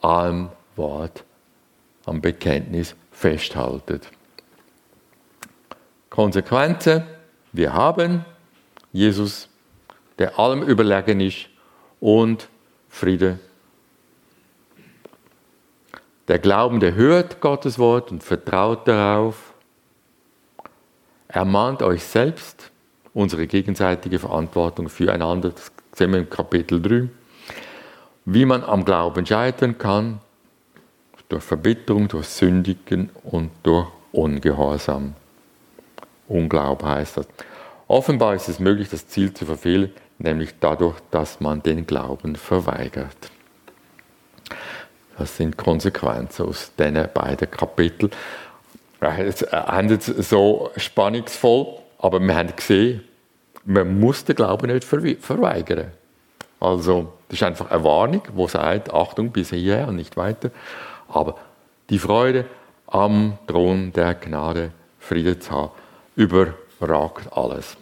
am Wort, am Bekenntnis festhalten. Konsequenzen, wir haben Jesus, der allem überlegen ist und Friede. Der Glaubende hört Gottes Wort und vertraut darauf Ermahnt euch selbst unsere gegenseitige Verantwortung füreinander. Das sehen wir im Kapitel 3. Wie man am Glauben scheitern kann, durch Verbitterung, durch Sündigen und durch Ungehorsam. Unglaube heißt das. Offenbar ist es möglich, das Ziel zu verfehlen, nämlich dadurch, dass man den Glauben verweigert. Das sind Konsequenzen aus diesen beiden Kapiteln. Es endet so spannungsvoll, aber wir haben gesehen, man muss den Glauben nicht verweigern. Also, das ist einfach eine Warnung, die sagt, Achtung, bis hierher und nicht weiter. Aber die Freude am Thron der Gnade, Friede zu haben, überragt alles.